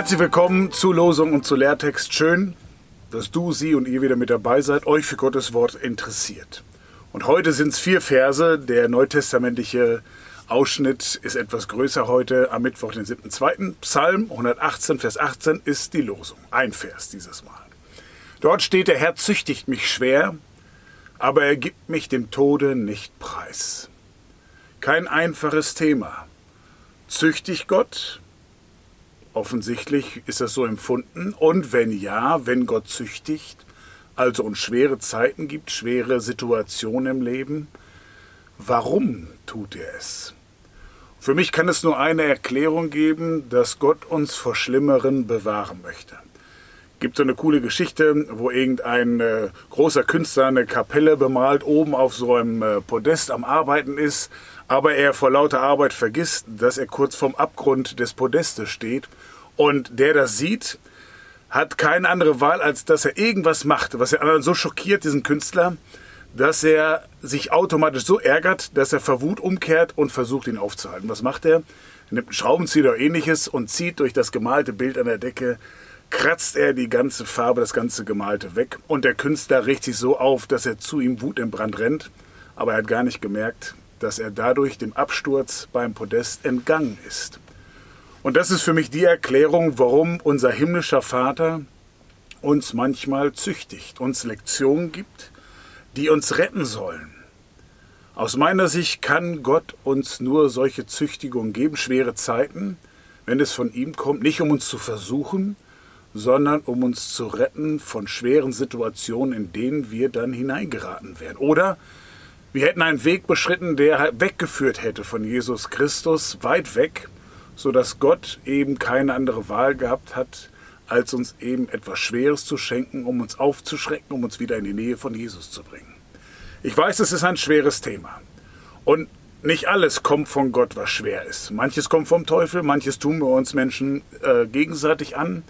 Herzlich willkommen zu Losung und zu Lehrtext. Schön, dass du, sie und ihr wieder mit dabei seid, euch für Gottes Wort interessiert. Und heute sind es vier Verse. Der neutestamentliche Ausschnitt ist etwas größer heute am Mittwoch, den 7.2. Psalm 118, Vers 18 ist die Losung. Ein Vers dieses Mal. Dort steht, der Herr züchtigt mich schwer, aber er gibt mich dem Tode nicht preis. Kein einfaches Thema. Züchtigt Gott? Offensichtlich ist das so empfunden. Und wenn ja, wenn Gott züchtigt, also uns schwere Zeiten gibt, schwere Situationen im Leben, warum tut er es? Für mich kann es nur eine Erklärung geben, dass Gott uns vor Schlimmeren bewahren möchte gibt so eine coole Geschichte, wo irgendein äh, großer Künstler eine Kapelle bemalt, oben auf so einem äh, Podest am Arbeiten ist, aber er vor lauter Arbeit vergisst, dass er kurz vorm Abgrund des Podestes steht. Und der das sieht, hat keine andere Wahl, als dass er irgendwas macht, was er anderen so schockiert, diesen Künstler, dass er sich automatisch so ärgert, dass er vor Wut umkehrt und versucht, ihn aufzuhalten. Was macht er? Er nimmt einen Schraubenzieher oder ähnliches und zieht durch das gemalte Bild an der Decke kratzt er die ganze Farbe, das ganze Gemalte weg. Und der Künstler regt sich so auf, dass er zu ihm Wut im Brand rennt. Aber er hat gar nicht gemerkt, dass er dadurch dem Absturz beim Podest entgangen ist. Und das ist für mich die Erklärung, warum unser himmlischer Vater uns manchmal züchtigt, uns Lektionen gibt, die uns retten sollen. Aus meiner Sicht kann Gott uns nur solche Züchtigungen geben, schwere Zeiten, wenn es von ihm kommt, nicht um uns zu versuchen, sondern um uns zu retten von schweren Situationen, in denen wir dann hineingeraten wären. Oder wir hätten einen Weg beschritten, der weggeführt hätte von Jesus Christus, weit weg, sodass Gott eben keine andere Wahl gehabt hat, als uns eben etwas Schweres zu schenken, um uns aufzuschrecken, um uns wieder in die Nähe von Jesus zu bringen. Ich weiß, es ist ein schweres Thema. Und nicht alles kommt von Gott, was schwer ist. Manches kommt vom Teufel, manches tun wir uns Menschen äh, gegenseitig an.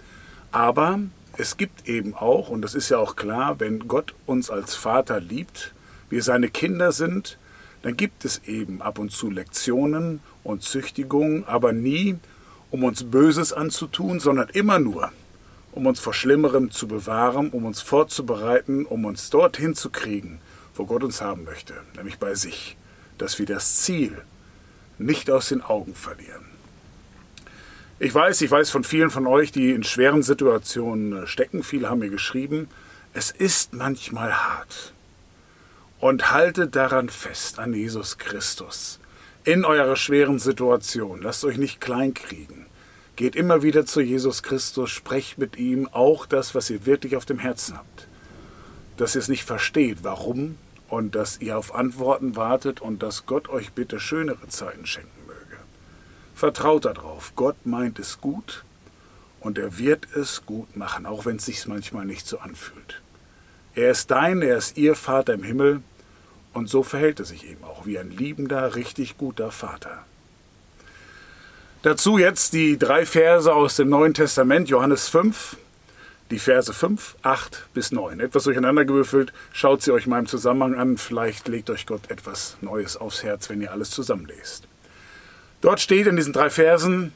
Aber es gibt eben auch, und das ist ja auch klar, wenn Gott uns als Vater liebt, wir seine Kinder sind, dann gibt es eben ab und zu Lektionen und Züchtigungen, aber nie, um uns Böses anzutun, sondern immer nur, um uns vor Schlimmerem zu bewahren, um uns vorzubereiten, um uns dorthin zu kriegen, wo Gott uns haben möchte, nämlich bei sich, dass wir das Ziel nicht aus den Augen verlieren. Ich weiß, ich weiß von vielen von euch, die in schweren Situationen äh, stecken. Viele haben mir geschrieben, es ist manchmal hart. Und haltet daran fest, an Jesus Christus. In eurer schweren Situation. Lasst euch nicht kleinkriegen. Geht immer wieder zu Jesus Christus, sprecht mit ihm auch das, was ihr wirklich auf dem Herzen habt. Dass ihr es nicht versteht, warum und dass ihr auf Antworten wartet und dass Gott euch bitte schönere Zeiten schenken Vertraut darauf. Gott meint es gut und er wird es gut machen, auch wenn es sich manchmal nicht so anfühlt. Er ist dein, er ist ihr Vater im Himmel und so verhält er sich eben auch wie ein liebender, richtig guter Vater. Dazu jetzt die drei Verse aus dem Neuen Testament, Johannes 5, die Verse 5, 8 bis 9. Etwas durcheinandergewürfelt, schaut sie euch mal im Zusammenhang an, vielleicht legt euch Gott etwas Neues aufs Herz, wenn ihr alles zusammenlest. Dort steht in diesen drei Versen,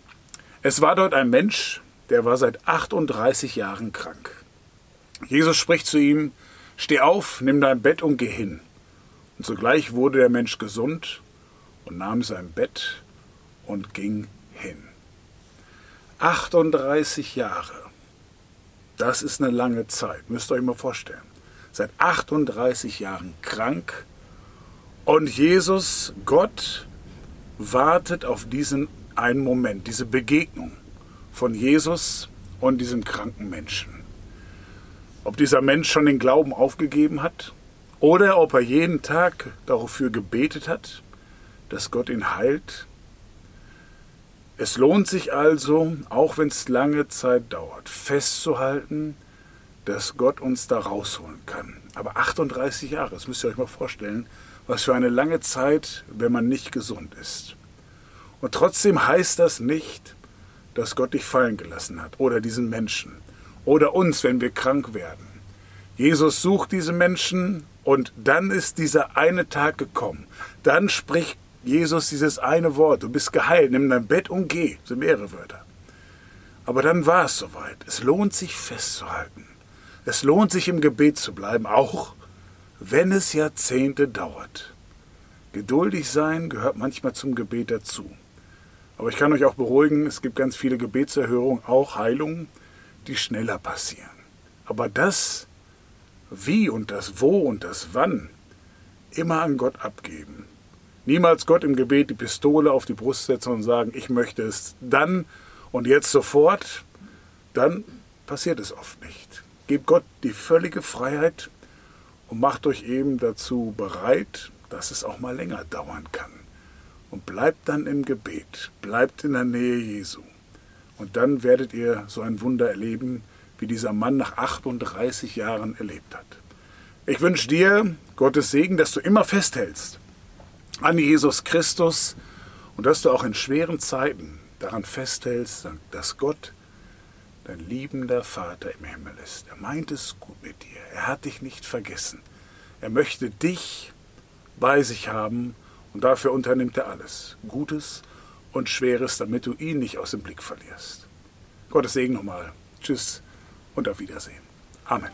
es war dort ein Mensch, der war seit 38 Jahren krank. Jesus spricht zu ihm, steh auf, nimm dein Bett und geh hin. Und sogleich wurde der Mensch gesund und nahm sein Bett und ging hin. 38 Jahre. Das ist eine lange Zeit, müsst ihr euch mal vorstellen. Seit 38 Jahren krank und Jesus, Gott, wartet auf diesen einen Moment, diese Begegnung von Jesus und diesem kranken Menschen. Ob dieser Mensch schon den Glauben aufgegeben hat oder ob er jeden Tag dafür gebetet hat, dass Gott ihn heilt. Es lohnt sich also, auch wenn es lange Zeit dauert, festzuhalten, dass Gott uns da rausholen kann. Aber 38 Jahre, das müsst ihr euch mal vorstellen, was für eine lange Zeit, wenn man nicht gesund ist. Und trotzdem heißt das nicht, dass Gott dich fallen gelassen hat oder diesen Menschen oder uns, wenn wir krank werden. Jesus sucht diese Menschen und dann ist dieser eine Tag gekommen. Dann spricht Jesus dieses eine Wort, du bist geheilt, nimm dein Bett und geh. Das sind mehrere Wörter. Aber dann war es soweit. Es lohnt sich festzuhalten. Es lohnt sich im Gebet zu bleiben, auch wenn es Jahrzehnte dauert. Geduldig sein gehört manchmal zum Gebet dazu. Aber ich kann euch auch beruhigen, es gibt ganz viele Gebetserhörungen, auch Heilungen, die schneller passieren. Aber das Wie und das Wo und das Wann immer an Gott abgeben. Niemals Gott im Gebet die Pistole auf die Brust setzen und sagen, ich möchte es dann und jetzt sofort, dann passiert es oft nicht. Gebt Gott die völlige Freiheit und macht euch eben dazu bereit, dass es auch mal länger dauern kann. Und bleibt dann im Gebet, bleibt in der Nähe Jesu. Und dann werdet ihr so ein Wunder erleben, wie dieser Mann nach 38 Jahren erlebt hat. Ich wünsche dir Gottes Segen, dass du immer festhältst an Jesus Christus und dass du auch in schweren Zeiten daran festhältst, dass Gott dein liebender Vater im Himmel ist. Er meint es gut mit dir. Er hat dich nicht vergessen. Er möchte dich bei sich haben und dafür unternimmt er alles, Gutes und Schweres, damit du ihn nicht aus dem Blick verlierst. Gottes Segen nochmal. Tschüss und auf Wiedersehen. Amen.